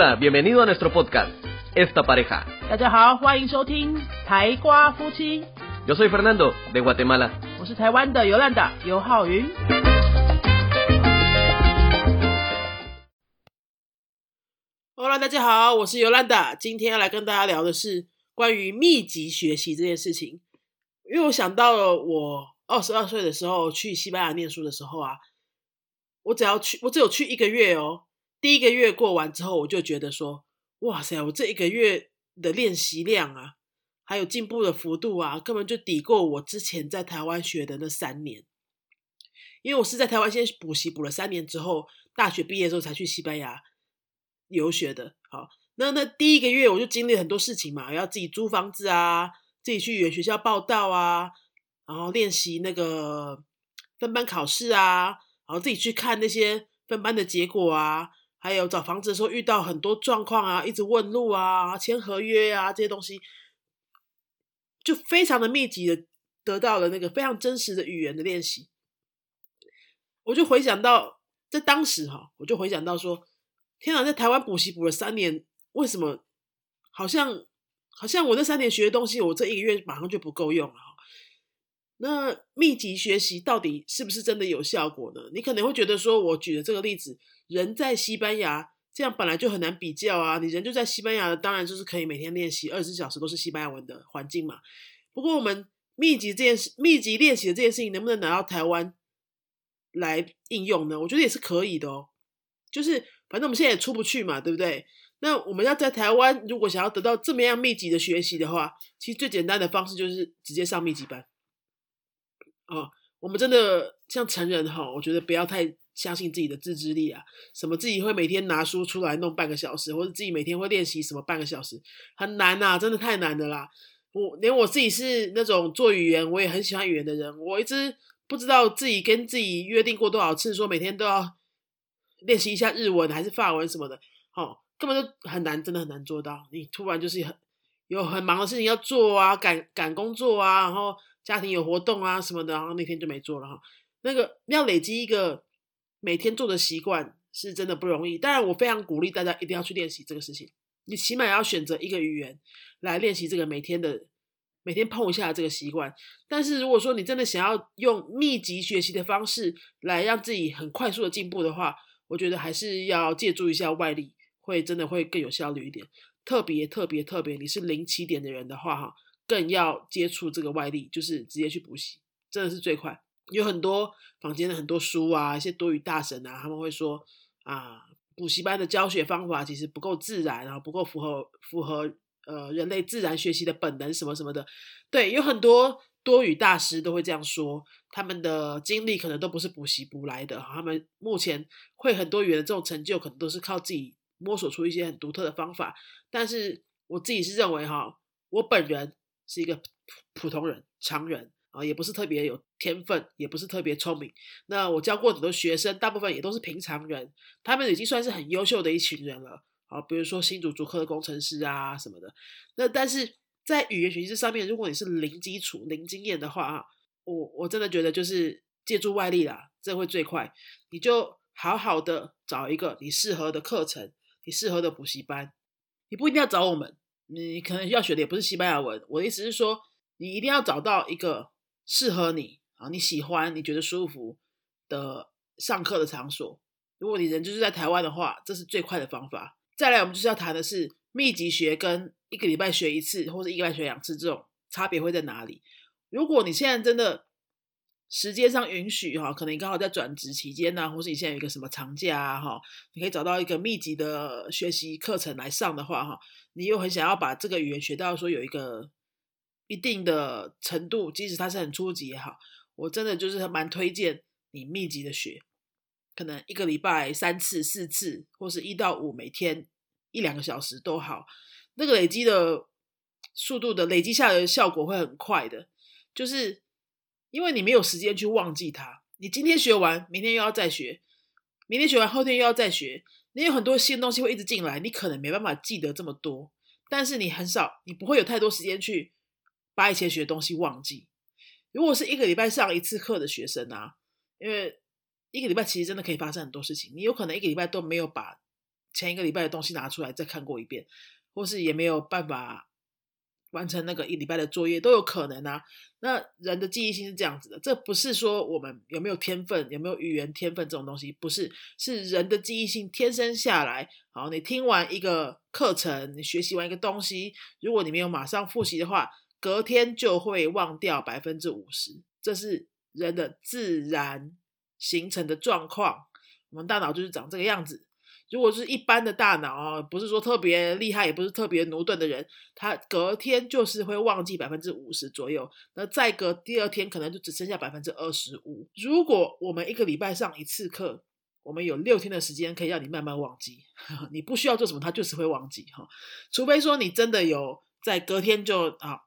Hola, bienvenido a nuestro podcast, Esta Pareja. 大家好，欢迎收听台瓜夫妻，Yo soy Fernando, de Guatemala. 我是台湾的尤兰达尤浩云。Hello，大家好，我是尤兰达，今天要来跟大家聊的是关于密集学习这件事情。因为我想到了我二十二岁的时候去西班牙念书的时候啊，我只要去，我只有去一个月哦。第一个月过完之后，我就觉得说，哇塞，我这一个月的练习量啊，还有进步的幅度啊，根本就抵过我之前在台湾学的那三年。因为我是在台湾先补习补了三年之后，大学毕业之后才去西班牙游学的。好，那那第一个月我就经历很多事情嘛，要自己租房子啊，自己去语言学校报道啊，然后练习那个分班考试啊，然后自己去看那些分班的结果啊，还有找房子的时候遇到很多状况啊，一直问路啊，签合约啊这些东西，就非常的密集的得到了那个非常真实的语言的练习。我就回想到在当时哈，我就回想到说，天哪，在台湾补习补了三年，为什么好像好像我那三年学的东西，我这一个月马上就不够用了？那密集学习到底是不是真的有效果呢？你可能会觉得说，我举的这个例子，人在西班牙，这样本来就很难比较啊。你人就在西班牙，当然就是可以每天练习二十四小时都是西班牙文的环境嘛。不过我们密集这件事，密集练习的这件事情，能不能拿到台湾来应用呢？我觉得也是可以的哦。就是反正我们现在也出不去嘛，对不对？那我们要在台湾，如果想要得到这么样密集的学习的话，其实最简单的方式就是直接上密集班。哦，我们真的像成人哈，我觉得不要太相信自己的自制力啊，什么自己会每天拿书出来弄半个小时，或者自己每天会练习什么半个小时，很难呐、真的太难的啦。我连我自己是那种做语言，我也很喜欢语言的人，我一直不知道自己跟自己约定过多少次，说每天都要练习一下日文还是法文什么的，哦，根本就很难，真的很难做到。你突然就是很有很忙的事情要做啊，赶赶工作啊，然后家庭有活动啊什么的，然后那天就没做了哈。那个要累积一个每天做的习惯，是真的不容易。当然，我非常鼓励大家一定要去练习这个事情。你起码要选择一个语言来练习这个每天的每天碰一下这个习惯。但是如果说你真的想要用密集学习的方式来让自己很快速的进步的话，我觉得还是要借助一下外力，会真的会更有效率一点。特别特别特别，你是零起点的人的话，哈，更要接触这个外力，就是直接去补习，真的是最快。有很多坊间的很多书啊，一些多语大神啊，他们会说啊，补习班的教学方法其实不够自然，然后不够符合符合呃人类自然学习的本能什么什么的。对，有很多多语大师都会这样说，他们的经历可能都不是补习补来的，他们目前会很多语言的这种成就，可能都是靠自己摸索出一些很独特的方法。但是我自己是认为哈，我本人是一个普通人、常人啊，也不是特别有天分，也不是特别聪明。那我教过很多学生，大部分也都是平常人，他们已经算是很优秀的一群人了。啊，比如说新竹竹科的工程师啊什么的。那但是在语言学习上面，如果你是零基础、零经验的话啊，我我真的觉得就是借助外力啦，这会最快。你就好好的找一个你适合的课程，你适合的补习班。你不一定要找我们，你可能要学的也不是西班牙文。我的意思是说，你一定要找到一个适合你啊，你喜欢、你觉得舒服的上课的场所。如果你人就是在台湾的话，这是最快的方法。再来，我们就是要谈的是密集学跟一个礼拜学一次，或者一个礼拜学两次这种差别会在哪里？如果你现在真的时间上允许哈，可能你刚好在转职期间呢、或是你现在有一个什么长假啊哈，你可以找到一个密集的学习课程来上的话哈，你又很想要把这个语言学到说有一个一定的程度，即使它是很初级也好，我真的就是蛮推荐你密集的学，可能一个礼拜三次、四次，或是一到五，每天一两个小时都好，那个累积的速度的累积下来的效果会很快的，就是。因为你没有时间去忘记它，你今天学完，明天又要再学，明天学完，后天又要再学，你有很多新东西会一直进来，你可能没办法记得这么多，但是你很少，你不会有太多时间去把以前学的东西忘记。如果是一个礼拜上一次课的学生啊，因为一个礼拜其实真的可以发生很多事情，你有可能一个礼拜都没有把前一个礼拜的东西拿出来再看过一遍，或是也没有办法完成那个一礼拜的作业，都有可能啊。那人的记忆性是这样子的，这不是说我们有没有天分，有没有语言天分这种东西，不是，是人的记忆性天生下来。好，你听完一个课程，你学习完一个东西，如果你没有马上复习的话，隔天就会忘掉百分之五十，这是人的自然形成的状况。我们大脑就是长这个样子。如果是一般的大脑啊，不是说特别厉害，也不是特别驽钝的人，他隔天就是会忘记百分之五十左右。那再隔第二天，可能就只剩下百分之二十五。如果我们一个礼拜上一次课，我们有六天的时间可以让你慢慢忘记，你不需要做什么，他就是会忘记哈。除非说你真的有在隔天就啊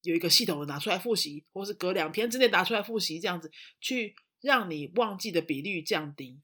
有一个系统的拿出来复习，或是隔两天之内拿出来复习，这样子去让你忘记的比率降低。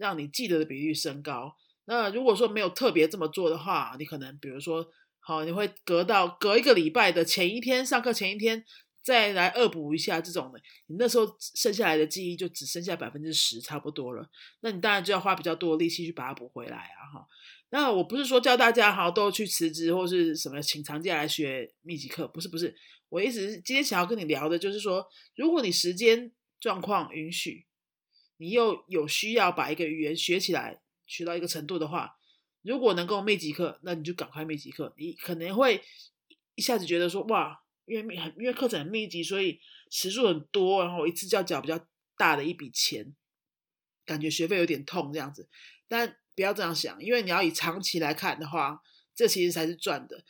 让你记得的比率升高。那如果说没有特别这么做的话，你可能比如说，好，你会隔到隔一个礼拜的前一天上课前一天再来恶补一下这种的，你那时候剩下来的记忆就只剩下百分之十差不多了。那你当然就要花比较多的力气去把它补回来啊！哈，那我不是说教大家哈都去辞职或是什么请长假来学密集课，不是不是，我意思是今天想要跟你聊的就是说，如果你时间状况允许。你又有需要把一个语言学起来，学到一个程度的话，如果能够密集课，那你就赶快密集课。你可能会一下子觉得说，哇，因为很因为课程很密集，所以时数很多，然后一次就要缴比较大的一笔钱，感觉学费有点痛这样子。但不要这样想，因为你要以长期来看的话，这其实才是赚的。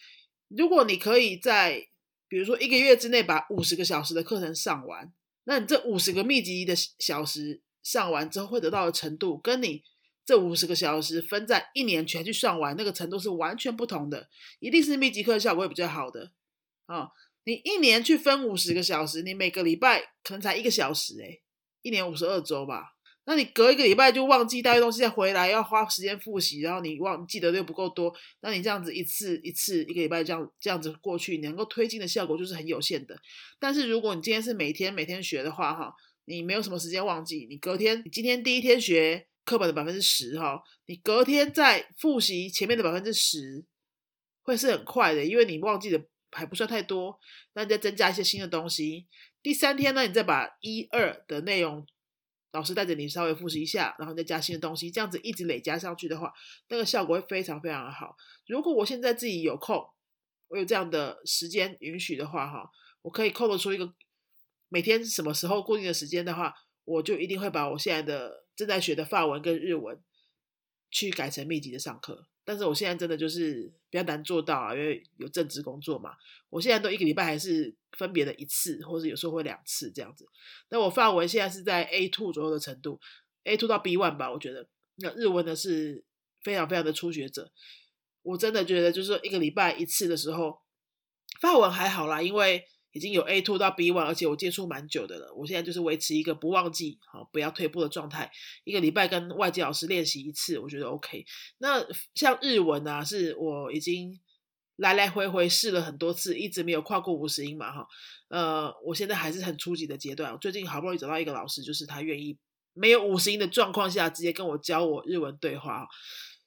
如果你可以在比如说一个月之内把五十个小时的课程上完，那你这五十个密集的小时。上完之后会得到的程度，跟你这五十个小时分在一年全去上完那个程度是完全不同的，一定是密集课效果会比较好的啊！你一年去分五十个小时，你每个礼拜可能才一个小时，诶一年五十二周吧，那你隔一个礼拜就忘记带东西再回来，要花时间复习，然后你忘记得又不够多，那你这样子一次一次一个礼拜这样这样子过去，你能够推进的效果就是很有限的。但是如果你今天是每天每天学的话，哈。你没有什么时间忘记，你隔天，你今天第一天学课本的百分之十哈，你隔天再复习前面的百分之十，会是很快的，因为你忘记的还不算太多，那你再增加一些新的东西。第三天呢，你再把一二的内容，老师带着你稍微复习一下，然后再加新的东西，这样子一直累加上去的话，那个效果会非常非常的好。如果我现在自己有空，我有这样的时间允许的话哈，我可以扣得出一个。每天什么时候固定的时间的话，我就一定会把我现在的正在学的法文跟日文去改成密集的上课。但是我现在真的就是比较难做到啊，因为有正职工作嘛。我现在都一个礼拜还是分别的一次，或者有时候会两次这样子。那我法文现在是在 A two 左右的程度，A two 到 B one 吧，我觉得。那日文呢是非常非常的初学者。我真的觉得就是说一个礼拜一次的时候，法文还好啦，因为。已经有 A two 到 B one，而且我接触蛮久的了。我现在就是维持一个不忘记、好不要退步的状态。一个礼拜跟外籍老师练习一次，我觉得 OK。那像日文啊，是我已经来来回回试了很多次，一直没有跨过五十音嘛，哈。呃，我现在还是很初级的阶段。最近好不容易找到一个老师，就是他愿意没有五十音的状况下，直接跟我教我日文对话。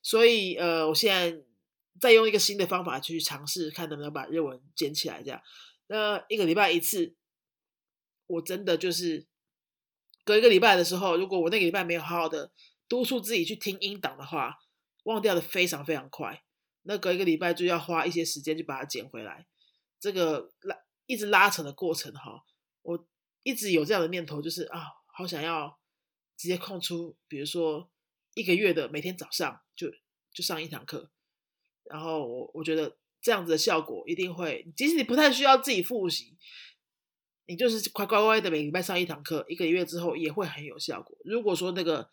所以呃，我现在再用一个新的方法去尝试，看能不能把日文捡起来，这样。那一个礼拜一次，我真的就是隔一个礼拜的时候，如果我那个礼拜没有好好的督促自己去听音档的话，忘掉的非常非常快。那隔一个礼拜就要花一些时间去把它捡回来，这个拉一直拉扯的过程哈，我一直有这样的念头，就是啊，好想要直接空出，比如说一个月的每天早上就就上一堂课，然后我我觉得。这样子的效果一定会，即使你不太需要自己复习，你就是乖乖乖的每礼拜上一堂课，一个月之后也会很有效果。如果说那个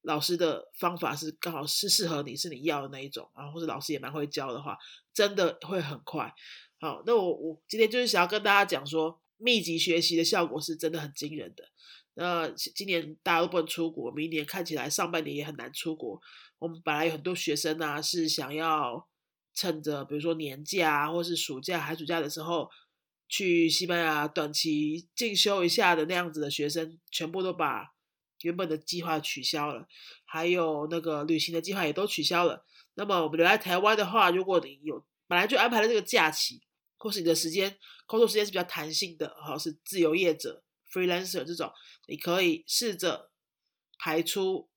老师的方法是刚好是适合你，是你要的那一种啊，或者老师也蛮会教的话，真的会很快。好，那我我今天就是想要跟大家讲说，密集学习的效果是真的很惊人的。那今年大家都不能出国，明年看起来上半年也很难出国。我们本来有很多学生啊，是想要。趁着比如说年假或是暑假、寒暑假的时候，去西班牙短期进修一下的那样子的学生，全部都把原本的计划取消了，还有那个旅行的计划也都取消了。那么我们留在台湾的话，如果你有本来就安排了这个假期，或是你的时间工作时间是比较弹性的，哈，是自由业者 freelancer 这种，你可以试着排出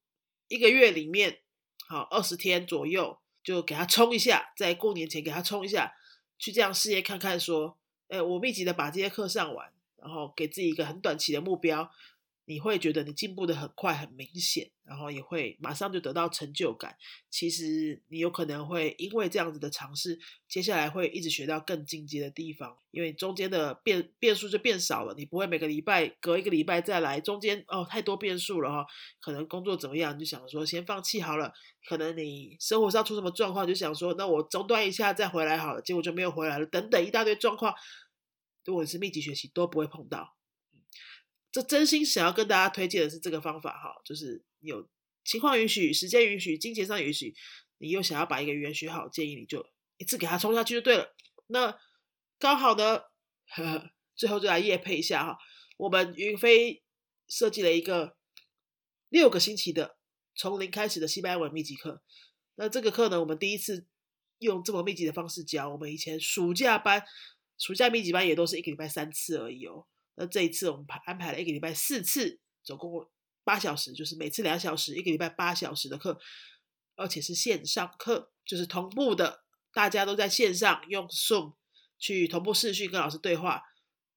一个月里面，好二十天左右，就给他冲一下，在过年前给他冲一下，去这样事业看看，说，哎，我密集的把这些课上完，然后给自己一个很短期的目标。你会觉得你进步的很快很明显，然后也会马上就得到成就感。其实你有可能会因为这样子的尝试，接下来会一直学到更进阶的地方，因为中间的变变数就变少了。你不会每个礼拜隔一个礼拜再来，中间哦太多变数了哈。可能工作怎么样，就想说先放弃好了。可能你生活上出什么状况，就想说那我中断一下再回来好了，结果就没有回来了。等等一大堆状况，如果你是密集学习，都不会碰到。这真心想要跟大家推荐的是这个方法哈，就是有情况允许、时间允许、金钱上允许，你又想要把一个语言学好，建议你就一次给它冲下去就对了。那刚好呢，最后就来夜配一下哈，我们云飞设计了一个六个星期的从零开始的西班牙文密集课。那这个课呢，我们第一次用这么密集的方式教。我们以前暑假班、暑假密集班也都是一个礼拜三次而已哦。那这一次我们排安排了一个礼拜四次，总共八小时，就是每次两小时，一个礼拜八小时的课，而且是线上课，就是同步的，大家都在线上用 Zoom 去同步视讯跟老师对话，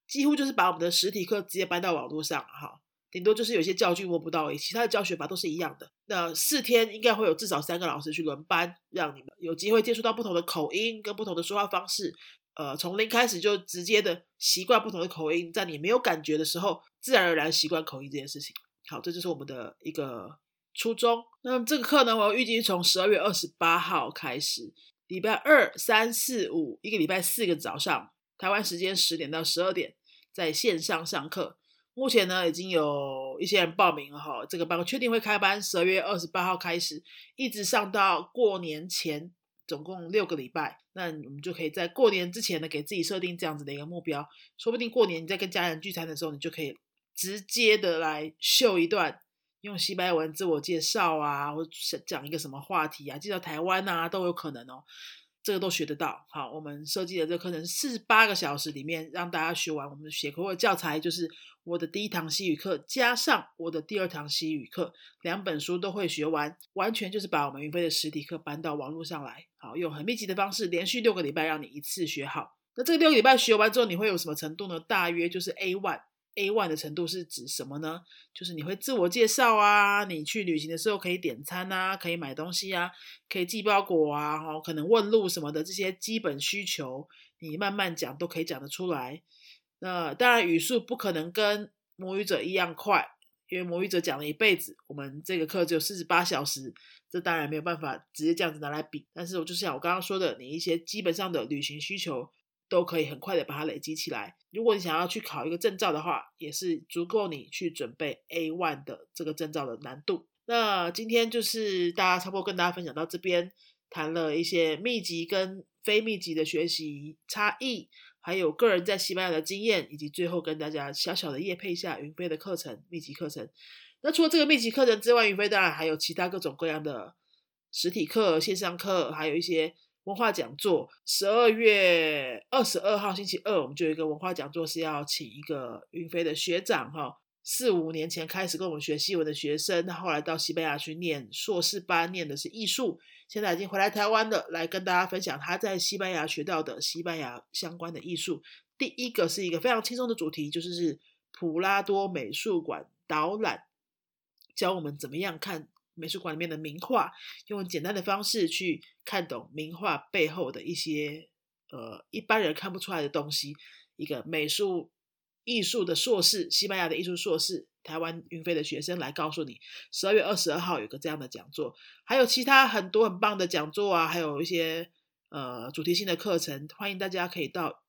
几乎就是把我们的实体课直接搬到网络上，哈，顶多就是有些教具摸不到而已，其他的教学法都是一样的。那四天应该会有至少三个老师去轮班，让你们有机会接触到不同的口音跟不同的说话方式。呃，从零开始就直接的习惯不同的口音，在你没有感觉的时候，自然而然习惯口音这件事情。好，这就是我们的一个初衷。那么这个课呢，我预计从十二月二十八号开始，礼拜二、三、四、五，一个礼拜四个早上，台湾时间十点到十二点，在线上上课。目前呢，已经有一些人报名了哈，这个班确定会开班，十二月二十八号开始，一直上到过年前。总共六个礼拜，那我们就可以在过年之前呢，给自己设定这样子的一个目标。说不定过年你在跟家人聚餐的时候，你就可以直接的来秀一段，用西班牙文自我介绍啊，或者讲一个什么话题啊，介绍台湾啊，都有可能哦。这个都学得到。好，我们设计的这个课程四十八个小时里面，让大家学完我们的学科的教材，就是我的第一堂西语课加上我的第二堂西语课，两本书都会学完，完全就是把我们云飞的实体课搬到网络上来。好，用很密集的方式，连续六个礼拜让你一次学好。那这个六个礼拜学完之后，你会有什么程度呢？大约就是 A one。A one 的程度是指什么呢？就是你会自我介绍啊，你去旅行的时候可以点餐啊，可以买东西啊，可以寄包裹啊，哦，可能问路什么的这些基本需求，你慢慢讲都可以讲得出来。那当然语速不可能跟母语者一样快，因为母语者讲了一辈子，我们这个课只有四十八小时，这当然没有办法直接这样子拿来比。但是我就像我刚刚说的，你一些基本上的旅行需求。都可以很快的把它累积起来。如果你想要去考一个证照的话，也是足够你去准备 A one 的这个证照的难度。那今天就是大家差不多跟大家分享到这边，谈了一些密集跟非密集的学习差异，还有个人在西班牙的经验，以及最后跟大家小小的夜配一下云飞的课程密集课程。那除了这个密集课程之外，云飞当然还有其他各种各样的实体课、线上课，还有一些。文化讲座，十二月二十二号星期二，我们就有一个文化讲座，是要请一个云飞的学长哈，四五年前开始跟我们学西文的学生，他后来到西班牙去念硕士班，念的是艺术，现在已经回来台湾了，来跟大家分享他在西班牙学到的西班牙相关的艺术。第一个是一个非常轻松的主题，就是是普拉多美术馆导览，教我们怎么样看。美术馆里面的名画，用简单的方式去看懂名画背后的一些呃一般人看不出来的东西。一个美术艺术的硕士，西班牙的艺术硕士，台湾云飞的学生来告诉你，十二月二十二号有个这样的讲座，还有其他很多很棒的讲座啊，还有一些呃主题性的课程，欢迎大家可以到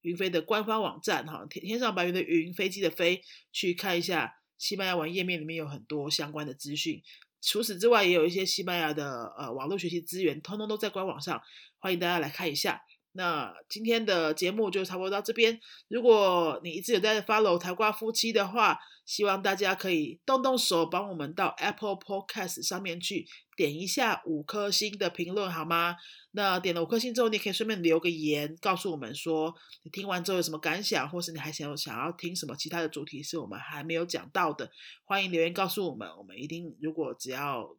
云飞的官方网站哈，天天上白云的云，飞机的飞，去看一下西班牙文页面里面有很多相关的资讯。除此之外，也有一些西班牙的呃网络学习资源，通通都在官网上，欢迎大家来看一下。那今天的节目就差不多到这边。如果你一直有在 follow 台瓜夫妻的话，希望大家可以动动手，帮我们到 Apple Podcast 上面去点一下五颗星的评论，好吗？那点了五颗星之后，你可以顺便留个言，告诉我们说你听完之后有什么感想，或是你还想想要听什么其他的主题是我们还没有讲到的，欢迎留言告诉我们。我们一定如果只要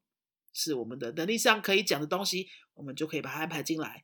是我们的能力上可以讲的东西，我们就可以把它安排进来。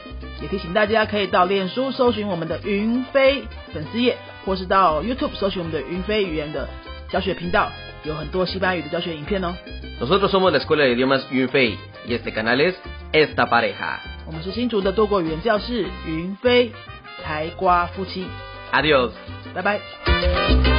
也提醒大家可以到脸书搜寻我们的云飞粉丝页，或是到 YouTube 搜寻我们的云飞语言的教学频道，有很多西班牙语的教学影片哦。Nosotros somos la Escuela de Idiomas Yunfei y este canal es Esta Pareja. 我们是新竹的多国语言教室云飞台瓜夫妻，Adiós. 拜拜。